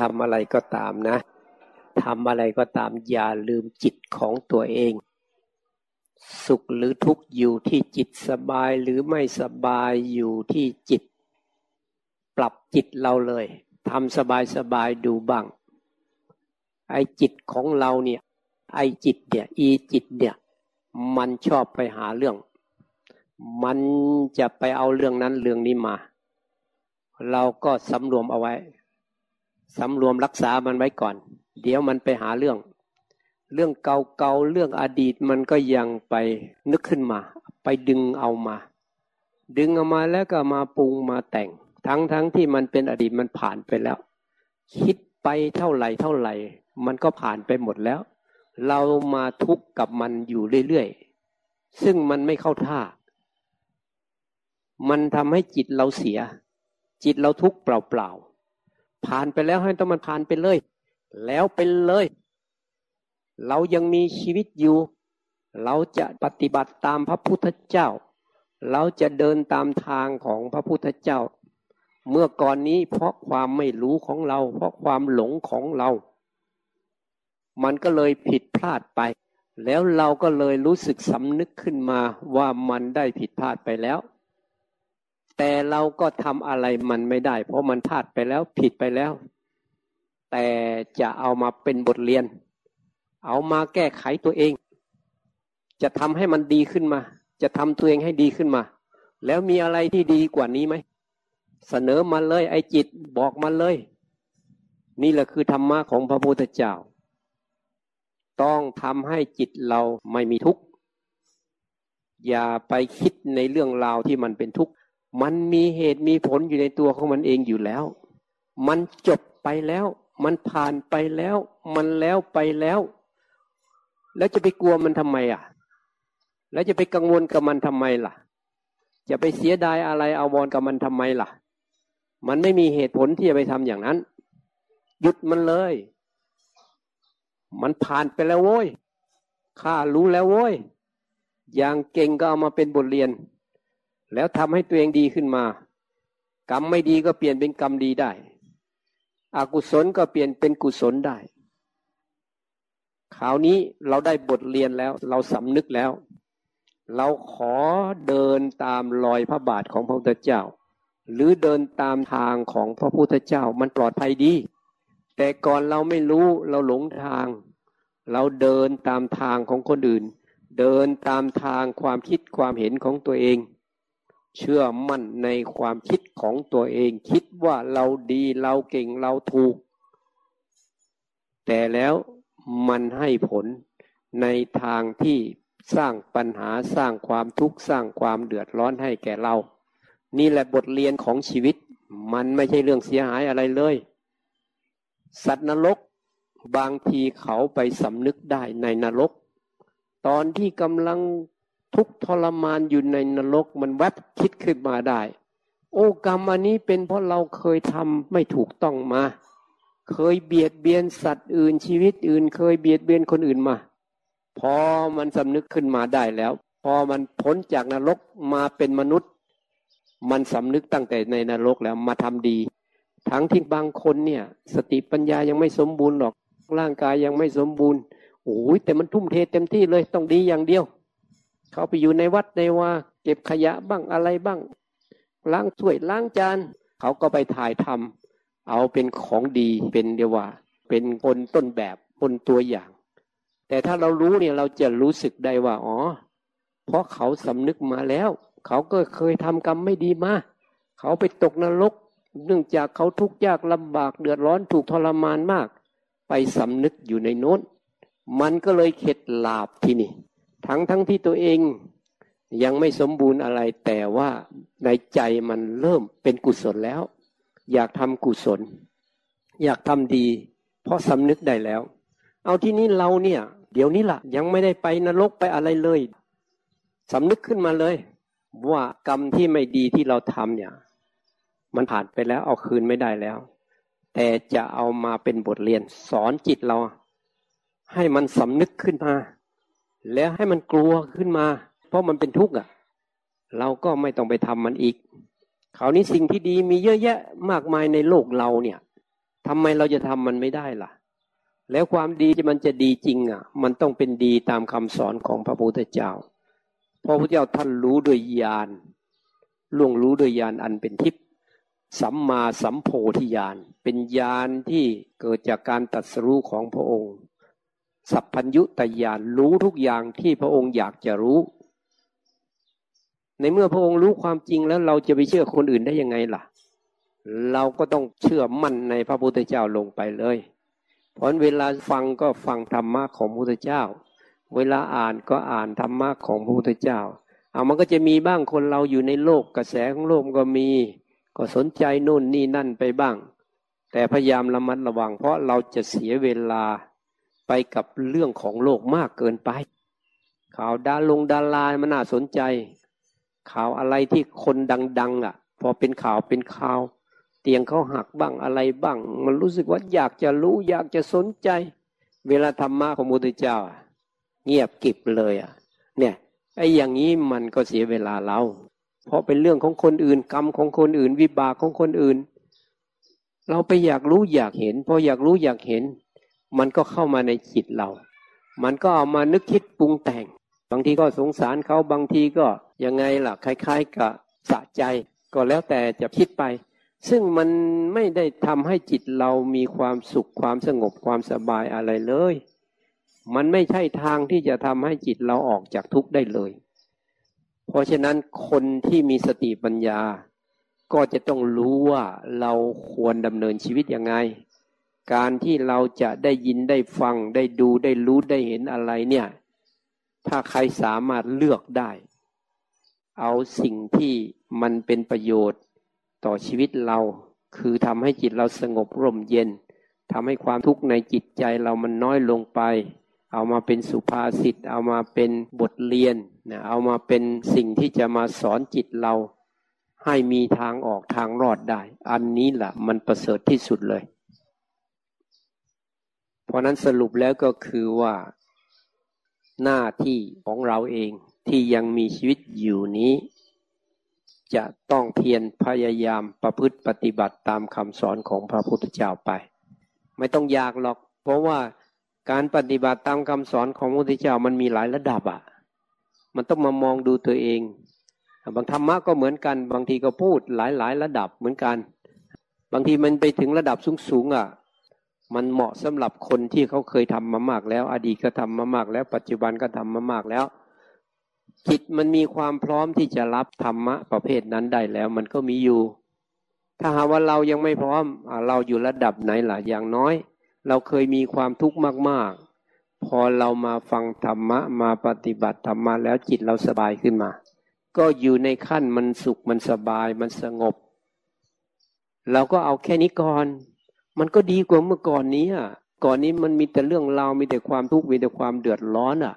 ทำอะไรก็ตามนะทำอะไรก็ตามอย่าลืมจิตของตัวเอง สุขหรือทุกข์อยู่ที่จิตสบายหรือไม่สบายอยู่ที่จิต ปรับจิตเราเลยทำสบายสบายดูบ้าง ไอ้จิตของเราเนี่ย ไอ้จิตเนี่ย อีจิตเนี่ย มันชอบไปหาเรื่อง มันจะไปเอาเรื่องนั้นเรื่องนี้มา เราก็สำรวมเอาไว้ สำรวมรักษามันไว้ก่อน เดี๋ยวมันไปหาเรื่อง เรื่องเก่าๆเรื่องอดีตมันก็ยังไปนึกขึ้นมา ไปดึงเอามา ดึงเอามาแล้วก็มาปรุงมาแต่ง ทั้งๆทที่มันเป็นอดีตมันผ่านไปแล้ว คิดไปเท่าไหร่เท่าไหร่ มันก็ผ่านไปหมดแล้ว เรามาทุกข์กับมันอยู่เรื่อยๆซึ่งมันไม่เข้าท่า มันทำให้จิตเราเสีย จิตเราทุกข์เปล่าๆ ผ่านไปแล้วให้ต้องมันผ่านไปเลย แล้วเป็นเลย เรายังมีชีวิตอยู่ เราจะปฏิบัติตามพระพุทธเจ้า เราจะเดินตามทางของพระพุทธเจ้า เมื่อก่อนนี้เพราะความไม่รู้ของเรา เพราะความหลงของเรา มันก็เลยผิดพลาดไป แล้วเราก็เลยรู้สึกสำนึกขึ้นมาว่ามันได้ผิดพลาดไปแล้ว แต่เราก็ทำอะไรมันไม่ได้ เพราะมันพลาดไปแล้วผิดไปแล้ว แต่จะเอามาเป็นบทเรียน เอามาแก้ไขตัวเอง จะทำให้มันดีขึ้นมา จะทำตัวเองให้ดีขึ้นมา แล้วมีอะไรที่ดีกว่านี้ไหม เสนอมาเลยไอ้จิตบอกมาเลย นี่แหละคือธรรมะของพระพุทธเจ้า ต้องทำให้จิตเราไม่มีทุกข์อย่าไปคิดในเรื่องราวที่มันเป็นทุกข์ มันมีเหตุมีผลอยู่ในตัวของมันเองอยู่แล้ว มันจบไปแล้ว มันผ่านไปแล้ว มันแล้วไปแล้ว แล้วจะไปกลัวมันทำไมอะ แล้วจะไปกังวลกับมันทำไมล่ะ จะไปเสียดายอะไรเอาวอนกับมันทำไมล่ะ มันไม่มีเหตุผลที่จะไปทำอย่างนั้น หยุดมันเลย มันผ่านไปแล้วโว้ยข้ารู้แล้วโว้ยอย่างเก่งก็เอามาเป็นบทเรียน แล้วทำให้ตัวเองดีขึ้นมา กรรมไม่ดีก็เปลี่ยนเป็นกรรมดีได้ อกุศลก็เปลี่ยนเป็นกุศลได้คราวนี้เราได้บทเรียนแล้ว เราสำนึกแล้ว เราขอเดินตามรอยพระบาทของพระพุทธเจ้า หรือเดินตามทางของพระพุทธเจ้ามันปลอดภัยดี แต่ก่อนเราไม่รู้เราหลงทาง เราเดินตามทางของคนอื่น เดินตามทางความคิดความเห็นของตัวเอง เชื่อมั่นในความคิดของตัวเอง คิดว่าเราดีเราเก่งเราถูก แต่แล้วมันให้ผลในทางที่สร้างปัญหาสร้างความทุกข์สร้างความเดือดร้อนให้แก่เรา นี่แหละบทเรียนของชีวิต มันไม่ใช่เรื่องเสียหายอะไรเลย สัตว์นรกบางทีเขาไปสำนึกได้ในนรก ตอนที่กำลัง ทุกทรมานอยู่ในนรกมันแวบคิดขึ้นมาได้ โอ้กรรมอันนี้เป็นเพราะเราเคยทำไม่ถูกต้องมา เคยเบียดเบียนสัตว์อื่นชีวิตอื่น เคยเบียดเบียนคนอื่นมา พอมันสำนึกขึ้นมาได้แล้ว พอมันพ้นจากนรกมาเป็นมนุษย์ มันสำนึกตั้งแต่ในนรกแล้วมาทำดี ทั้งที่บางคนเนี่ย สติปัญญายังไม่สมบูรณ์หรอกร่างกายยังไม่สมบูรณ์โอ้ยแต่มันทุ่มเทเต็มที่เลยต้องดีอย่างเดียว เขาไปอยู่ในวัดในว่าเก็บขยะบ้างอะไรบ้าง ล้างถ้วยล้างจาน เขาก็ไปถ่ายทำเอาเป็นของดีเป็นเดียวว่า เป็นคนต้นแบบคนตัวอย่าง แต่ถ้าเรารู้เนี่ยเราจะรู้สึกได้ว่าอ๋อ เพราะเขาสำนึกมาแล้ว เขาก็เคยทำกรรมไม่ดีมา เขาไปตกนรก เนื่องจากเขาทุกข์ยากลำบากเดือดร้อนถูกทรมานมาก ไปสำนึกอยู่ในโน้นมันก็เลยเข็ดหลาบที่นี่ ทั้งทั้งที่ตัวเองยังไม่สมบูรณ์อะไรแต่ว่าในใจมันเริ่มเป็นกุศลแล้ว อยากทำกุศล อยากทำดี เพราะสำนึกได้แล้ว เอาที่นี้เราเนี่ย เดี๋ยวนี้ละ่ะ ยังไม่ได้ไปนรกไปอะไรเลยสำนึกขึ้นมาเลย ว่ากรรมที่ไม่ดีที่เราทำเนี่ย มันผ่านไปแล้วเอาคืนไม่ได้แล้ว แต่จะเอามาเป็นบทเรียนสอนจิตเรา ให้มันสำนึกขึ้นมา แล้วให้มันกลัวขึ้นมา เพราะมันเป็นทุกข์อะ เราก็ไม่ต้องไปทำมันอีกคราวนี้สิ่งที่ดีมีเยอะแยะมากมายในโลกเราเนี่ยททำไมเราจะทำมันไม่ได้ล่ะ แล้วความดีที่มันจะดีจริงอะ มันต้องเป็นดีตามคำสอนของพระพุทธเจ้าพระพุทธเจ้าท่านรู้โดยญาณล่วงรู้โดยญาณอันเป็นทิพย์สัมมาสัมโพธิญาณเป็นญาณที่เกิดจากการตัดสู้ของพระองค์ สัพพัญยุตญาณรู้ทุกอย่างที่พระองค์อยากจะรู้ ในเมื่อพระองค์รู้ความจริงแล้วเราจะไปเชื่อคนอื่นได้ยังไงล่ะ เราก็ต้องเชื่อมั่นในพระพุทธเจ้าลงไปเลย เพราะเวลาฟังก็ฟังธรรมะของพระพุทธเจ้า เวลาอ่านก็อ่านธรรมะของพระพุทธเจ้า เอามันก็จะมีบ้างคนเราอยู่ในโลกกระแสของโลกก็มี ก็สนใจนู่นนี่นั่นไปบ้าง แต่พยายามระมัดระวัง เพราะเราจะเสียเวลา ไปกับเรื่องของโลกมากเกินไป ข่าวดาลงดารามันน่าสนใจ ข่าวอะไรที่คนดัง ๆ อะ พอเป็นข่าวเป็นข่าว เตียงเขาหักบ้างอะไรบ้าง มันรู้สึกว่าอยากจะรู้อยากจะสนใจ เวลาธรรมะของมุตเจ้าเงียบกิบเลยอะ เนี่ยไอ้อย่างนี้มันก็เสียเวลาเรา เพราะเป็นเรื่องของคนอื่นกรรมของคนอื่น วิบากของคนอื่น เราไปอยากรู้อยากเห็นพออยากรู้อยากเห็น มันก็เข้ามาในจิตเรา มันก็เอามานึกคิดปรุงแต่ง บางทีก็สงสารเขาบางทีก็ยังไงล่ะคล้ายๆกับสะใจ ก็แล้วแต่จะคิดไป ซึ่งมันไม่ได้ทำให้จิตเรามีความสุขความสงบความสบายอะไรเลย มันไม่ใช่ทางที่จะทำให้จิตเราออกจากทุกข์ได้เลย เพราะฉะนั้นคนที่มีสติปัญญา ก็จะต้องรู้ว่าเราควรดำเนินชีวิตยังไง การที่เราจะได้ยินได้ฟังได้ดูได้รู้ได้เห็นอะไรเนี่ย ถ้าใครสามารถเลือกได้ เอาสิ่งที่มันเป็นประโยชน์ต่อชีวิตเรา คือทำให้จิตเราสงบร่มเย็นทำให้ความทุกข์ในจิตใจเรามันน้อยลงไป เอามาเป็นสุภาษิต เอามาเป็นบทเรียนนะเอามาเป็นสิ่งที่จะมาสอนจิตเรา ให้มีทางออกทางรอดได้ อันนี้แหละมันประเสริฐที่สุดเลย เพราะนั้นสรุปแล้วก็คือว่า หน้าที่ของเราเองที่ยังมีชีวิตอยู่นี้ จะต้องเพียรพยายามประพฤติปฏิบัติตามคำสอนของพระพุทธเจ้าไป ไม่ต้องยากหรอก เพราะว่าการปฏิบัติตามคำสอนของพระพุทธเจ้ามันมีหลายระดับอะมันต้องมามองดูตัวเองบางธรรมะก็เหมือนกัน บางทีก็พูดหลายหลายระดับเหมือนกัน บางทีมันไปถึงระดับสูงสูงอะ มันเหมาะสำหรับคนที่เขาเคยทำมามากแล้ว อดีตก็ทำมามากแล้ว ปัจจุบันก็ทำมามากแล้ว จิตมันมีความพร้อมที่จะรับธรรมะประเภทนั้นได้แล้ว มันก็มีอยู่ ถ้าหากว่าเรายังไม่พร้อมเราอยู่ระดับไหนล่ะอย่างน้อย เราเคยมีความทุกข์มากๆ พอเรามาฟังธรรมะมาปฏิบัติธรรมะแล้วจิตเราสบายขึ้นมา ก็อยู่ในขั้นมันสุขมันสบายมันสงบ เราก็เอาแค่นี้ก่อน มันก็ดีกว่าเมื่อก่อนนี้อะก่อนนี้มันมีแต่เรื่องราวมีแต่ความทุกข์มีแต่ความเดือดร้อนอะ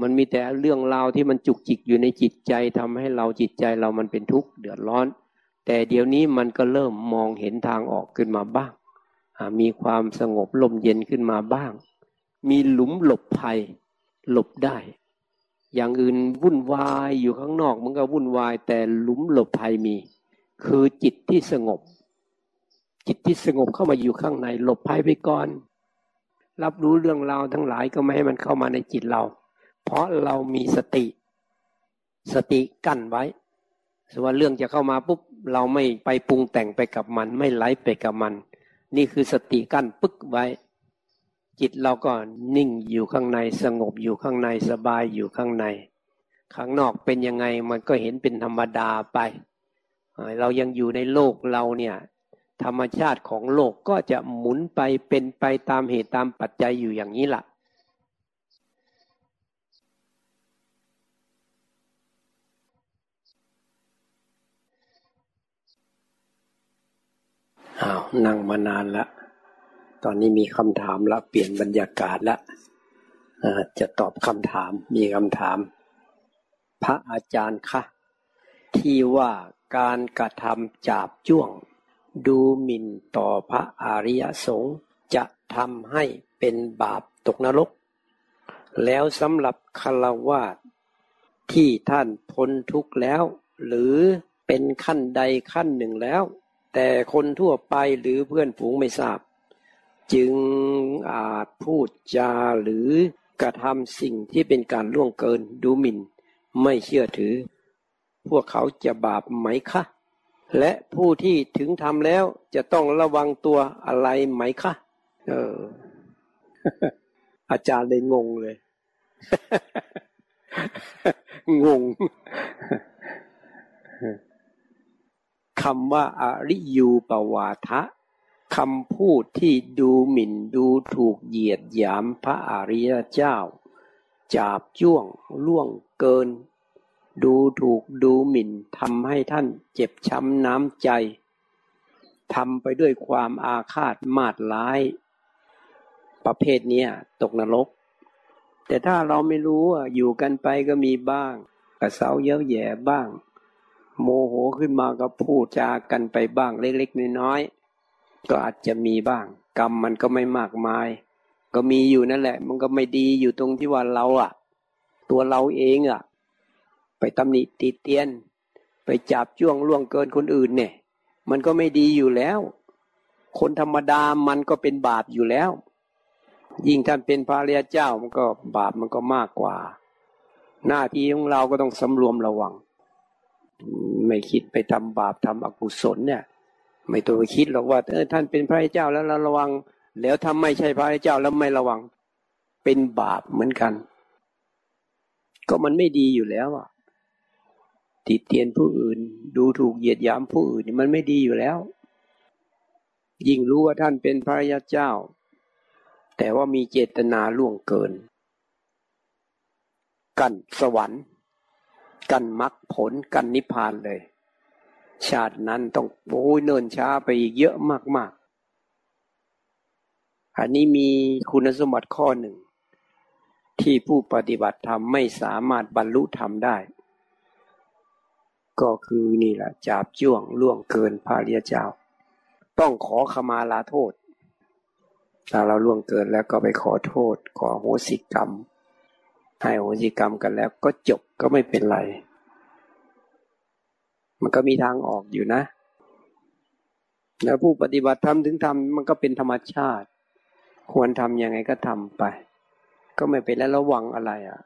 มันมีแต่เรื่องราวที่มันจุกจิกอยู่ในจิตใจทำให้เราจิตใจเรามันเป็นทุกข์เดือดร้อน แต่เดี๋ยวนี้มันก็เริ่มมองเห็นทางออกขึ้นมาบ้างมีความสงบลมเย็นขึ้นมาบ้าง มีหลุมหลบภัย หลบได้ อย่างอื่นวุ่นวายอยู่ข้างนอกมันก็วุ่นวายแต่หลุมหลบภัยมี คือจิตที่สงบ จิตที่สงบเข้ามาอยู่ข้างใน หลบภัยไปก่อน รับรู้เรื่องราวทั้งหลายก็ไม่ให้มันเข้ามาในจิตเรา เพราะเรามีสติ สติกั้นไว้ส่วนเรื่องจะเข้ามาปุ๊บเราไม่ไปปรุงแต่งไปกับมัน ไม่ไหลไปกับมัน นี่คือสติกั้นปึ๊กไว้ จิตเราก็นิ่งอยู่ข้างในสงบอยู่ข้างในสบายอยู่ข้างใน ข้างนอกเป็นยังไงมันก็เห็นเป็นธรรมดาไป เรายังอยู่ในโลกเราเนี่ย ธรรมชาติของโลกก็จะหมุนไปเป็นไปตามเหตุตามปัจจัยอยู่อย่างนี้ละ่ะ อ้าว นั่งมานานละ ตอนนี้มีคำถามละ เปลี่ยนบรรยากาศละ จะตอบคำถาม มีคำถาม พระอาจารย์คะ ที่ว่าการกระทำจาบจ้วง ดูหมิ่นต่อพระอริยสงฆ์จะทำให้เป็นบาปตกนรก แล้วสำหรับคารวาสที่ท่านพ้นทุกข์แล้ว หรือเป็นขั้นใดขั้นหนึ่งแล้ว แต่คนทั่วไปหรือเพื่อนฝูงไม่ทราบ จึงอาจพูดจาหรือกระทำสิ่งที่เป็นการล่วงเกินดูหมิ่น ไม่เชื่อถือ พวกเขาจะบาปไหมคะ และผู้ที่ถึงทำแล้วจะต้องระวังตัวอะไรไหมคะเออ อาจารย์เลยงงเลย งงคำว่าอริยูปวาทะคำพูดที่ดูหมิ่นดูถูกเหยียดหยามพระอริยเจ้า จาบจ้วงล่วงเกิน ดูถูกดูหมิ่นทำให้ท่านเจ็บช้ำน้ำใจทำไปด้วยความอาฆาตมาดร้าย ประเภทนี้ตกนรก แต่ถ้าเราไม่รู้อยู่กันไปก็มีบ้างกระเซาเย้าแย่บ้าง โมโหขึ้นมาก็พูดจากันไปบ้างเล็กๆน้อยๆก็อาจจะมีบ้าง กรรมมันก็ไม่มากมาย ก็มีอยู่นั่นแหละ มันก็ไม่ดีอยู่ตรงที่ว่าเราอะ ตัวเราเองอะ ไปตำหนิติเตียน ไปจับจ้วงล่วงเกินคนอื่นเนี่ย มันก็ไม่ดีอยู่แล้ว คนธรรมดามันก็เป็นบาปอยู่แล้ว ยิ่งท่านเป็นพระเรียเจ้ามันก็บาปมันก็มากกว่า หน้าที่ของเราก็ต้องสำรวมระวัง ไม่คิดไปทำบาปทำอกุศลเนี่ย ไม่ต้องไปคิดหรอกว่าเออท่านเป็นพระเจ้าแล้วเราระวัง แล้วทำไม่ใช่พระเจ้าแล้วไม่ระวัง เป็นบาปเหมือนกัน ก็มันไม่ดีอยู่แล้วอะ ติดเตียนผู้อื่น ดูถูกเหยียดหยามผู้อื่นมันไม่ดีอยู่แล้ว ยิ่งรู้ว่าท่านเป็นพระยาเจ้า แต่ว่ามีเจตนาล่วงเกิน กันสวรรค์ กันมรรคผลกันนิพพานเลย ชาตินั้นต้องโอ้ยเนินช้าไปอีกเยอะมากๆ อันนี้มีคุณสมบัติข้อหนึ่ง ที่ผู้ปฏิบัติธรรมไม่สามารถบรรลุธรรมได้ ก็คือนี่แหละจาบจ้วงล่วงเกินพระเรียเจ้า ต้องขอขมาลาโทษถ้าเราล่วงเกินแล้วก็ไปขอโทษ ขอโหสิกรรม ให้โหสิกรรมกันแล้วก็จบก็ไม่เป็นไร มันก็มีทางออกอยู่นะ แล้วผู้ปฏิบัติธรรมถึงทำมันก็เป็นธรรมชาติ ควรทำยังไงก็ทำไป ก็ไม่เป็นแล้วระวังอะไรอะ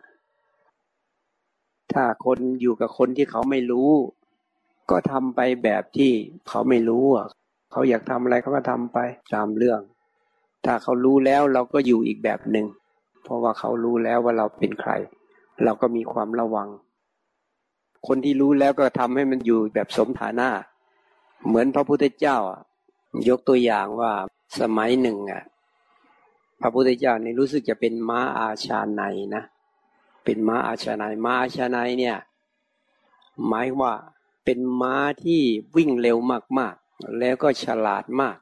ถ้าคนอยู่กับคนที่เขาไม่รู้ ก็ทำไปแบบที่เขาไม่รู้อะเขาอยากทำอะไรเขาก็ทำไปตามเรื่อง ถ้าเขารู้แล้วเราก็อยู่อีกแบบหนึ่งเพราะว่าเขารู้แล้วว่าเราเป็นใคร เราก็มีความระวัง คนที่รู้แล้วก็ทำให้มันอยู่แบบสมฐานะ เหมือนพระพุทธเจ้าอะยกตัวอย่างว่าสมัยหนึ่งอะพระพุทธเจ้านี่รู้สึกจะเป็นม้าอาชาในนะ เป็นม้าอาชนาในม้าอาชาในเนี่ย หมายว่าเป็นม้าที่วิ่งเร็วมากๆ แล้วก็ฉลาดมาก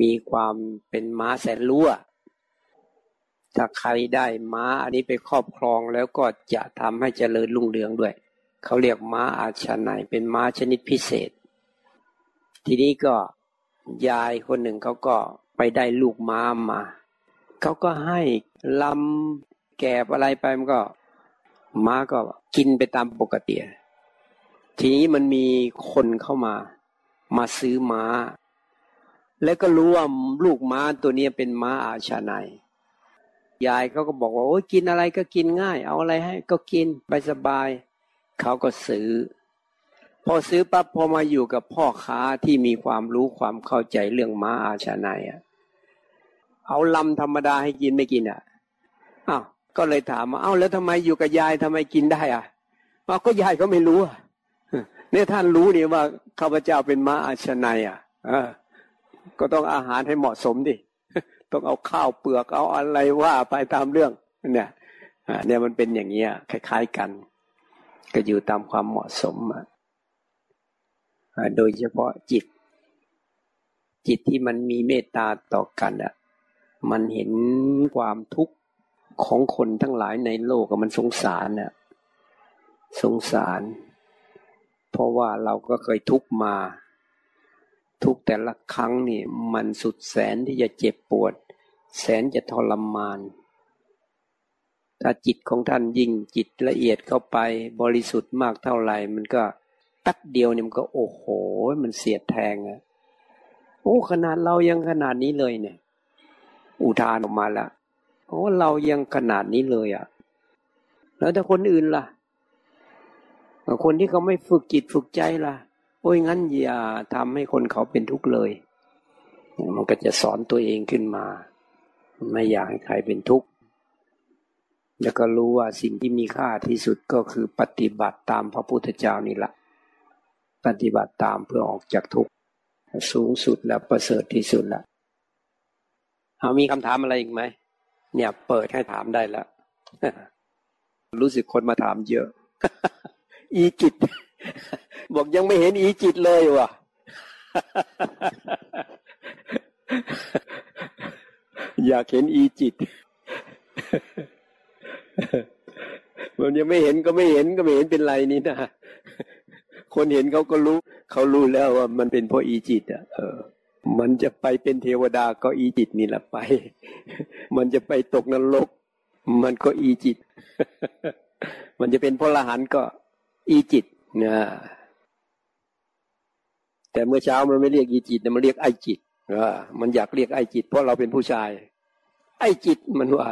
มีความเป็นม้าแสนรู้ถ้าใครได้ม้าอันนี้ไปครอบครองแล้วก็จะทำให้เจริญรุ่งเรืองด้วย เขาเรียกม้าอาชนายเป็นม้าชนิดพิเศษ ทีนี้ก็ยายคนหนึ่งเขาก็ไปได้ลูกม้ามา เขาก็ให้ลำ แกบอะไรไปมันก็ม้าก็กินไปตามปกติ ทีนี้มันมีคนเข้ามา มาซื้อม้า แล้วก็รู้ว่าลูกม้าตัวนี้เป็นม้าอาชานายยายเขาก็บอกว่าโอ้ยกินอะไรก็กินง่าย เอาอะไรให้ ก็กินไปสบาย เขาก็ซื้อ พอซื้อปั๊บพอมาอยู่กับพ่อค้าที่มีความรู้ความเข้าใจเรื่องม้าอาชาในอะเอาลำธรรมดาให้กินไม่กินอะอ้าว ก็เลยถามว่าเอ้าแล้วทำไมอยู่กับยายทำไมกินได้อะเอาก็ยายก็ไม่รู้อะเนี่ยท่านรู้นี่ว่าข้าพเจ้าเป็นม้าอาชาในอะก็ต้องอาหารให้เหมาะสมดิต้องเอาข้าวเปลือกเอาอะไรว่าไปตามเรื่อง เนี่ยเนี่ยมันเป็นอย่างเงี้ยคล้าย ๆกัน ก็อยู่ตามความเหมาะสมอะโดยเฉพาะจิต จิตที่มันมีเมตตาต่อกันอะ มันเห็นความทุกข์ ของคนทั้งหลายในโลกมันสงสารน่ะสงสาร เพราะว่าเราก็เคยทุกมา ทุกแต่ละครั้งนี่ มันสุดแสนที่จะเจ็บปวด แสนจะทรมาน ถ้าจิตของท่านยิ่งจิตละเอียดเข้าไปบริสุทธิ์มากเท่าไหร่ มันก็ป๊บเดียวเนี่ยมันก็โอ้โห มันเสียดแทงอะโอ้ขนาดเรายังขนาดนี้เลยเนี่ย อุทานออกมาล้ว โอ้เรายังขนาดนี้เลยอะ่ะ แล้วถ้าคนอื่นล่ะ คนที่เขาไม่ฝึกจิตฝึกใจล่ะ โอ้ยงั้นอย่าทำให้คนเขาเป็นทุกข์เลย มันก็จะสอนตัวเองขึ้นมา ไม่อยากให้ใครเป็นทุกข์แล้วก็รู้ว่าสิ่งที่มีค่าที่สุดก็คือปฏิบัติตามพระพุทธเจ้านี่แหละ ปฏิบัติตามเพื่อออกจากทุกข์สูงสุดและประเสริฐที่สุดละเอามีคำถามอะไรอีกไหม เนี่ยเปิดให้ถามได้แล้ว รู้สึกคนมาถามเยอะ อีจิต บอกยังไม่เห็นอีจิตเลยว่ะ อยากเห็นอีจิต มันยังไม่เห็นก็ไม่เห็นก็ไม่เห็นเป็นไรนี่นะ คนเห็นเขาก็รู้ เขารู้แล้วว่ามันเป็นเพราะอีจิต อะ เออ มันจะไปเป็นเทวดาก็อีจิตนี่แหละไป มันจะไปตกนรก มันก็อีจิต มันจะเป็นพระอรหันต์ก็อีจิตนะแต่เมื่อเช้ามันไม่เรียกอีจิตมันเรียกไอจิตมันอยากเรียกไอจิต เพราะเราเป็นผู้ชาย ไอจิตมันว่า